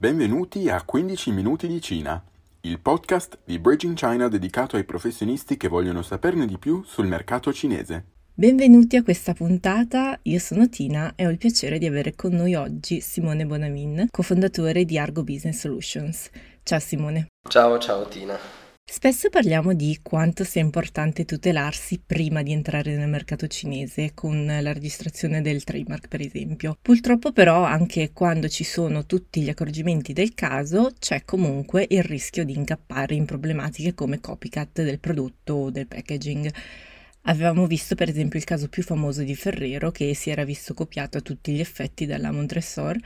Benvenuti a 15 minuti di Cina, il podcast di Bridging China dedicato ai professionisti che vogliono saperne di più sul mercato cinese. Benvenuti a questa puntata, io sono Tina e ho il piacere di avere con noi oggi Simone Bonamin, cofondatore di Argo Business Solutions. Ciao Simone. Ciao, ciao Tina. Spesso parliamo di quanto sia importante tutelarsi prima di entrare nel mercato cinese con la registrazione del trademark, per esempio. Purtroppo però anche quando ci sono tutti gli accorgimenti del caso c'è comunque il rischio di incappare in problematiche come copycat del prodotto o del packaging. Avevamo visto per esempio il caso più famoso di Ferrero che si era visto copiato a tutti gli effetti dalla Montresor,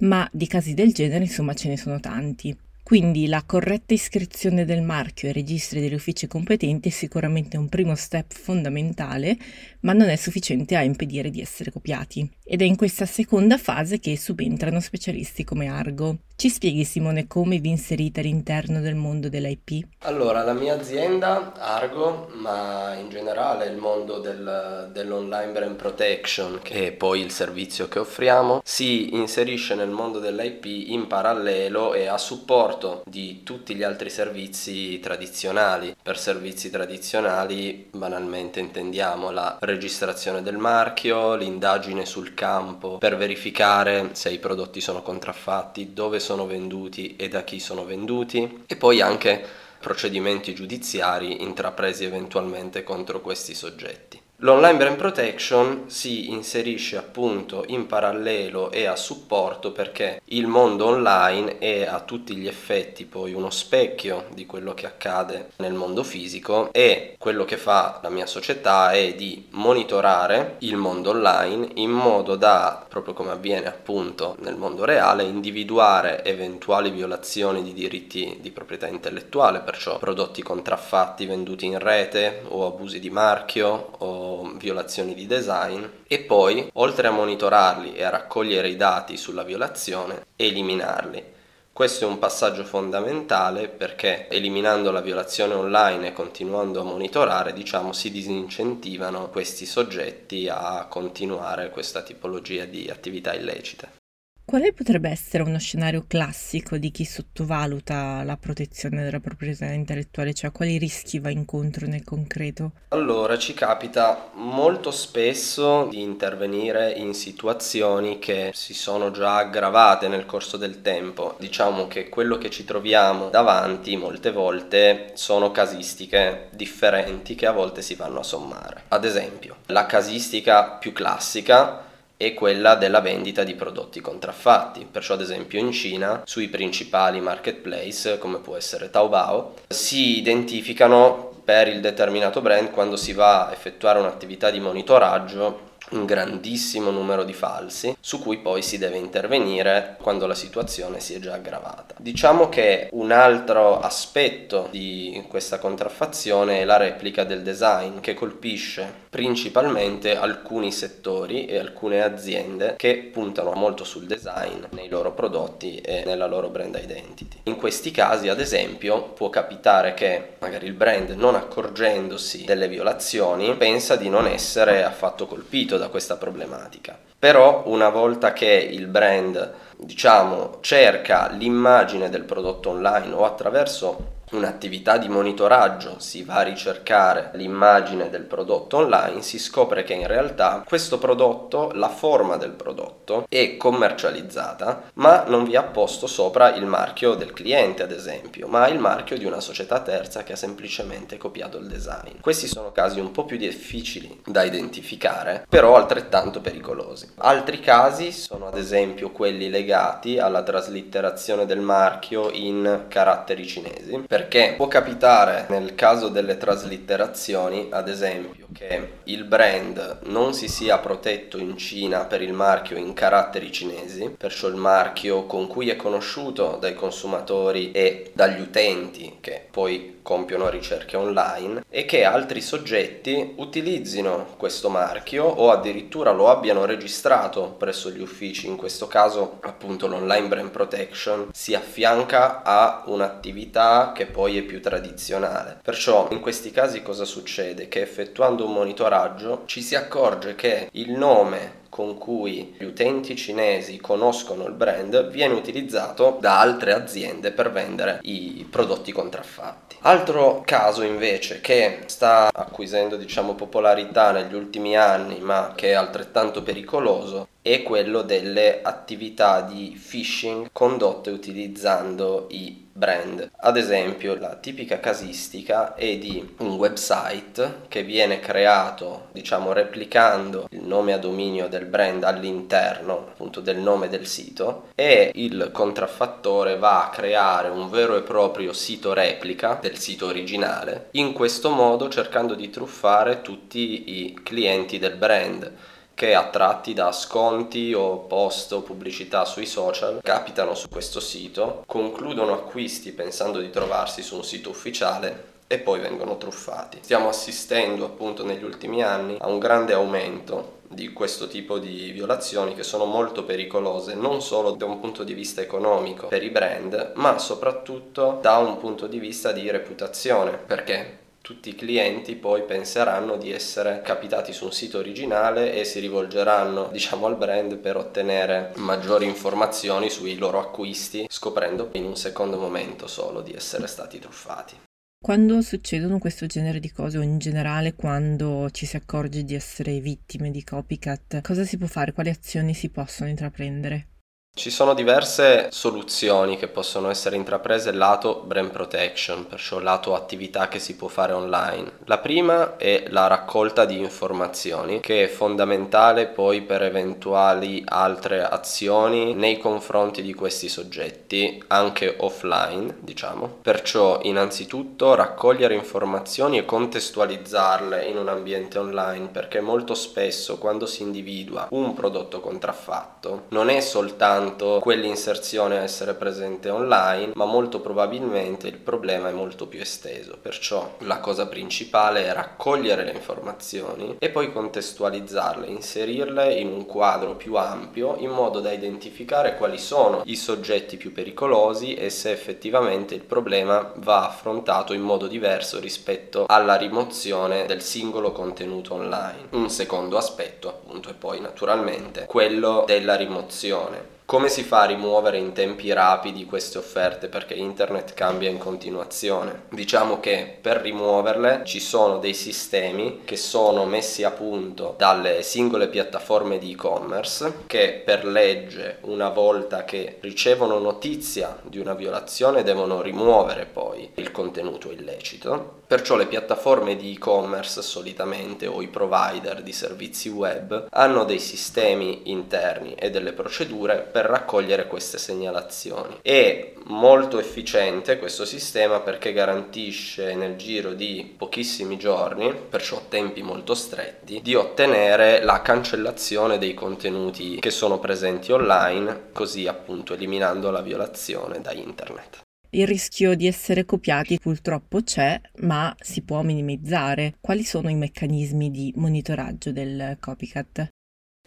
ma di casi del genere insomma ce ne sono tanti. Quindi la corretta iscrizione del marchio ai registri degli uffici competenti è sicuramente un primo step fondamentale, ma non è sufficiente a impedire di essere copiati. Ed è in questa seconda fase che subentrano specialisti come Argo. Ci spieghi Simone come vi inserite all'interno del mondo dell'IP? Allora, la mia azienda, Argo, ma in generale il mondo del, dell'online brand protection, che è poi il servizio che offriamo, si inserisce nel mondo dell'IP in parallelo e a supporto di tutti gli altri servizi tradizionali. Per servizi tradizionali, banalmente intendiamo la registrazione del marchio, l'indagine sul campo per verificare se i prodotti sono contraffatti, dove sono venduti e da chi sono venduti e poi anche procedimenti giudiziari intrapresi eventualmente contro questi soggetti. L'online brand protection si inserisce appunto in parallelo e a supporto perché il mondo online è a tutti gli effetti poi uno specchio di quello che accade nel mondo fisico e quello che fa la mia società è di monitorare il mondo online in modo da, proprio come avviene appunto nel mondo reale, individuare eventuali violazioni di diritti di proprietà intellettuale, perciò prodotti contraffatti venduti in rete o abusi di marchio o violazioni di design e poi, oltre a monitorarli e a raccogliere i dati sulla violazione, eliminarli. Questo è un passaggio fondamentale perché eliminando la violazione online e continuando a monitorare, diciamo, si disincentivano questi soggetti a continuare questa tipologia di attività illecite. Quale potrebbe essere uno scenario classico di chi sottovaluta la protezione della proprietà intellettuale, cioè quali rischi va incontro nel concreto? Allora, ci capita molto spesso di intervenire in situazioni che si sono già aggravate nel corso del tempo. Diciamo che quello che ci troviamo davanti molte volte sono casistiche differenti che a volte si vanno a sommare. Ad esempio, la casistica più classica e quella della vendita di prodotti contraffatti. Perciò ad esempio in Cina sui principali marketplace come può essere Taobao si identificano per il determinato brand quando si va a effettuare un'attività di monitoraggio un grandissimo numero di falsi su cui poi si deve intervenire quando la situazione si è già aggravata. Diciamo che un altro aspetto di questa contraffazione è la replica del design che colpisce principalmente alcuni settori e alcune aziende che puntano molto sul design nei loro prodotti e nella loro brand identity. In questi casi, ad esempio, può capitare che magari il brand non accorgendosi delle violazioni pensa di non essere affatto colpito da questa problematica. Però una volta che il brand, diciamo, cerca l'immagine del prodotto online o attraverso un'attività di monitoraggio si va a ricercare l'immagine del prodotto online, si scopre che in realtà questo prodotto, la forma del prodotto è commercializzata, ma non vi ha posto sopra il marchio del cliente, ad esempio, ma il marchio di una società terza che ha semplicemente copiato il design. Questi sono casi un po' più difficili da identificare, però altrettanto pericolosi. Altri casi sono ad esempio quelli legati alla traslitterazione del marchio in caratteri cinesi perché può capitare nel caso delle traslitterazioni, ad esempio, che il brand non si sia protetto in Cina per il marchio in caratteri cinesi, perciò il marchio con cui è conosciuto dai consumatori e dagli utenti che poi compiono ricerche online e che altri soggetti utilizzino questo marchio o addirittura lo abbiano registrato presso gli uffici, in questo caso appunto l'online brand protection si affianca a un'attività che poi è più tradizionale. Perciò in questi casi cosa succede? Che effettuando un monitoraggio ci si accorge che il nome con cui gli utenti cinesi conoscono il brand viene utilizzato da altre aziende per vendere i prodotti contraffatti. Altro caso invece che sta acquisendo diciamo popolarità negli ultimi anni ma che è altrettanto pericoloso è quello delle attività di phishing condotte utilizzando i brand. Ad esempio, la tipica casistica è di un website che viene creato, diciamo, replicando il nome a dominio del brand all'interno appunto del nome del sito e il contraffattore va a creare un vero e proprio sito replica del sito originale, in questo modo cercando di truffare tutti i clienti del brand che attratti da sconti o post o pubblicità sui social capitano su questo sito, concludono acquisti pensando di trovarsi su un sito ufficiale e poi vengono truffati. Stiamo assistendo appunto negli ultimi anni a un grande aumento di questo tipo di violazioni che sono molto pericolose non solo da un punto di vista economico per i brand ma soprattutto da un punto di vista di reputazione perché tutti i clienti poi penseranno di essere capitati su un sito originale e si rivolgeranno diciamo al brand per ottenere maggiori informazioni sui loro acquisti scoprendo in un secondo momento solo di essere stati truffati. Quando succedono questo genere di cose o in generale quando ci si accorge di essere vittime di copycat, cosa si può fare? Quali azioni si possono intraprendere? Ci sono diverse soluzioni che possono essere intraprese lato brand protection, perciò lato attività che si può fare online. La prima è la raccolta di informazioni, che è fondamentale poi per eventuali altre azioni nei confronti di questi soggetti, anche offline, diciamo. Perciò innanzitutto raccogliere informazioni e contestualizzarle in un ambiente online, perché molto spesso quando si individua un prodotto contraffatto non è soltanto soltanto quell'inserzione a essere presente online, ma molto probabilmente il problema è molto più esteso. Perciò la cosa principale è raccogliere le informazioni e poi contestualizzarle, inserirle in un quadro più ampio in modo da identificare quali sono i soggetti più pericolosi e se effettivamente il problema va affrontato in modo diverso rispetto alla rimozione del singolo contenuto online. Un secondo aspetto appunto è poi naturalmente quello della rimozione come si fa a rimuovere in tempi rapidi queste offerte? Perché internet cambia in continuazione. Diciamo che per rimuoverle ci sono dei sistemi che sono messi a punto dalle singole piattaforme di e-commerce che per legge una volta che ricevono notizia di una violazione devono rimuovere poi il contenuto illecito. Perciò le piattaforme di e-commerce solitamente o i provider di servizi web hanno dei sistemi interni e delle procedure per raccogliere queste segnalazioni. È molto efficiente questo sistema perché garantisce nel giro di pochissimi giorni, perciò tempi molto stretti, di ottenere la cancellazione dei contenuti che sono presenti online, così appunto eliminando la violazione da internet. Il rischio di essere copiati purtroppo c'è, ma si può minimizzare. Quali sono i meccanismi di monitoraggio del copycat?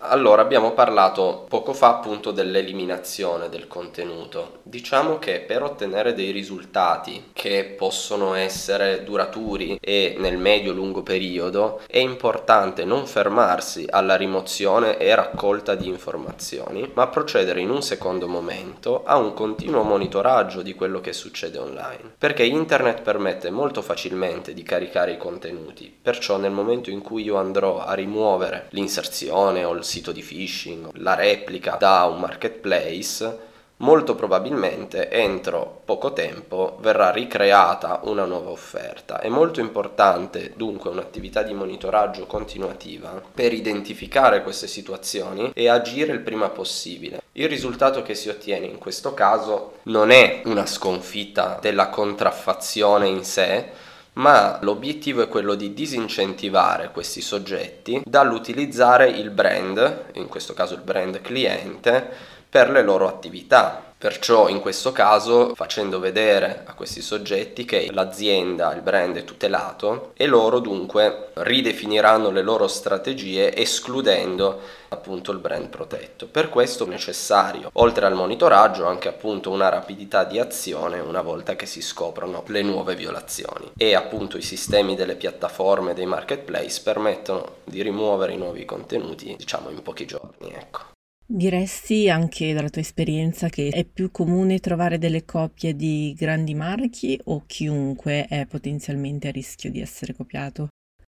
Allora, abbiamo parlato poco fa appunto dell'eliminazione del contenuto. Diciamo che per ottenere dei risultati che possono essere duraturi e nel medio-lungo periodo è importante non fermarsi alla rimozione e raccolta di informazioni, ma procedere in un secondo momento a un continuo monitoraggio di quello che succede online. Perché internet permette molto facilmente di caricare i contenuti, perciò nel momento in cui io andrò a rimuovere l'inserzione o il sito di phishing, la replica da un marketplace, molto probabilmente entro poco tempo verrà ricreata una nuova offerta. È molto importante dunque un'attività di monitoraggio continuativa per identificare queste situazioni e agire il prima possibile. Il risultato che si ottiene in questo caso non è una sconfitta della contraffazione in sé, ma l'obiettivo è quello di disincentivare questi soggetti dall'utilizzare il brand, in questo caso il brand cliente, per le loro attività. Perciò in questo caso facendo vedere a questi soggetti che l'azienda, il brand è tutelato e loro dunque ridefiniranno le loro strategie escludendo appunto il brand protetto. Per questo è necessario, oltre al monitoraggio, anche appunto una rapidità di azione una volta che si scoprono le nuove violazioni. E appunto i sistemi delle piattaforme dei marketplace permettono di rimuovere i nuovi contenuti, diciamo in pochi giorni, ecco. Diresti anche dalla tua esperienza che è più comune trovare delle coppie di grandi marchi o chiunque è potenzialmente a rischio di essere copiato?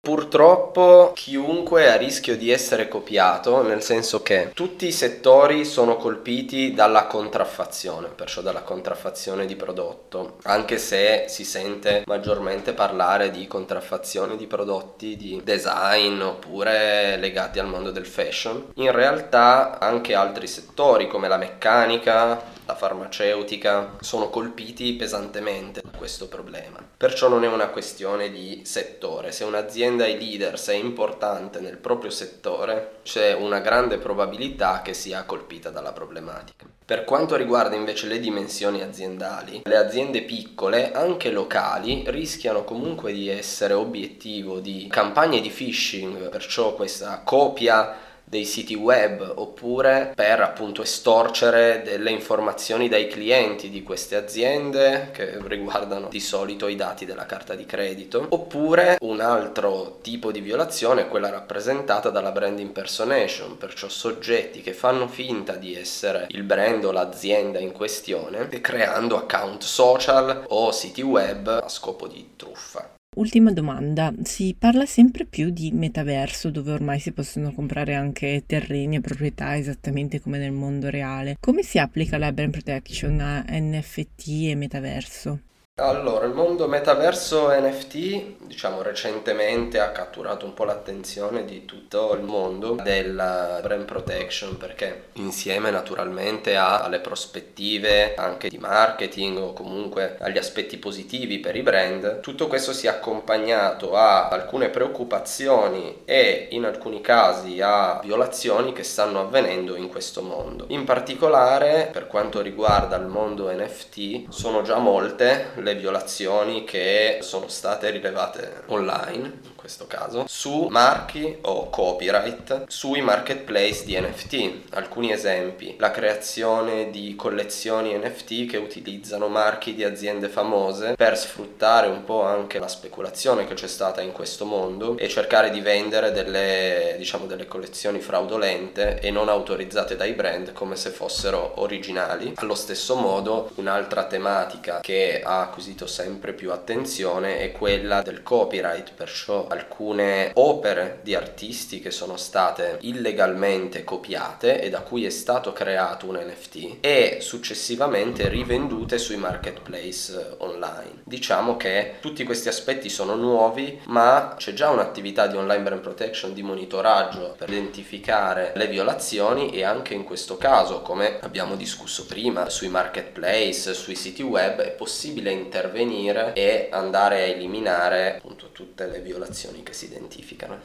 Purtroppo chiunque è a rischio di essere copiato, nel senso che tutti i settori sono colpiti dalla contraffazione, perciò dalla contraffazione di prodotto, anche se si sente maggiormente parlare di contraffazione di prodotti di design oppure legati al mondo del fashion. In realtà anche altri settori come la meccanica, la farmaceutica sono colpiti pesantemente da questo problema. Perciò non è una questione di settore, se un'azienda è leader, se è importante nel proprio settore, c'è una grande probabilità che sia colpita dalla problematica. Per quanto riguarda invece le dimensioni aziendali, le aziende piccole, anche locali, rischiano comunque di essere obiettivo di campagne di phishing, perciò questa copia dei siti web oppure per appunto estorcere delle informazioni dai clienti di queste aziende che riguardano di solito i dati della carta di credito oppure un altro tipo di violazione è quella rappresentata dalla brand impersonation perciò soggetti che fanno finta di essere il brand o l'azienda in questione creando account social o siti web a scopo di truffa Ultima domanda, si parla sempre più di metaverso dove ormai si possono comprare anche terreni e proprietà esattamente come nel mondo reale. Come si applica la brand protection a NFT e metaverso? Allora, il mondo metaverso NFT, diciamo recentemente ha catturato un po' l'attenzione di tutto il mondo della brand protection perché insieme naturalmente alle prospettive anche di marketing o comunque agli aspetti positivi per i brand, tutto questo si è accompagnato a alcune preoccupazioni e in alcuni casi a violazioni che stanno avvenendo in questo mondo. In particolare, per quanto riguarda il mondo NFT, sono già molte le violazioni che sono state rilevate online questo caso, su marchi o copyright sui marketplace di NFT. Alcuni esempi, la creazione di collezioni NFT che utilizzano marchi di aziende famose per sfruttare un po' anche la speculazione che c'è stata in questo mondo e cercare di vendere delle, diciamo, delle collezioni fraudolente e non autorizzate dai brand come se fossero originali. Allo stesso modo, un'altra tematica che ha acquisito sempre più attenzione è quella del copyright, perciò alcune opere di artisti che sono state illegalmente copiate e da cui è stato creato un NFT e successivamente rivendute sui marketplace online. Diciamo che tutti questi aspetti sono nuovi, ma c'è già un'attività di online brand protection di monitoraggio per identificare le violazioni e anche in questo caso, come abbiamo discusso prima, sui marketplace, sui siti web è possibile intervenire e andare a eliminare appunto tutte le violazioni professioni che si identificano.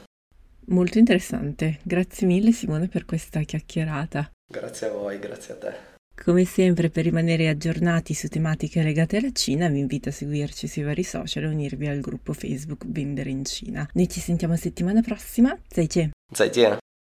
Molto interessante, grazie mille Simone per questa chiacchierata. Grazie a voi, grazie a te. Come sempre, per rimanere aggiornati su tematiche legate alla Cina, vi invito a seguirci sui vari social e unirvi al gruppo Facebook Vendere in Cina. Noi ci sentiamo settimana prossima. Zaijian! Zaijian!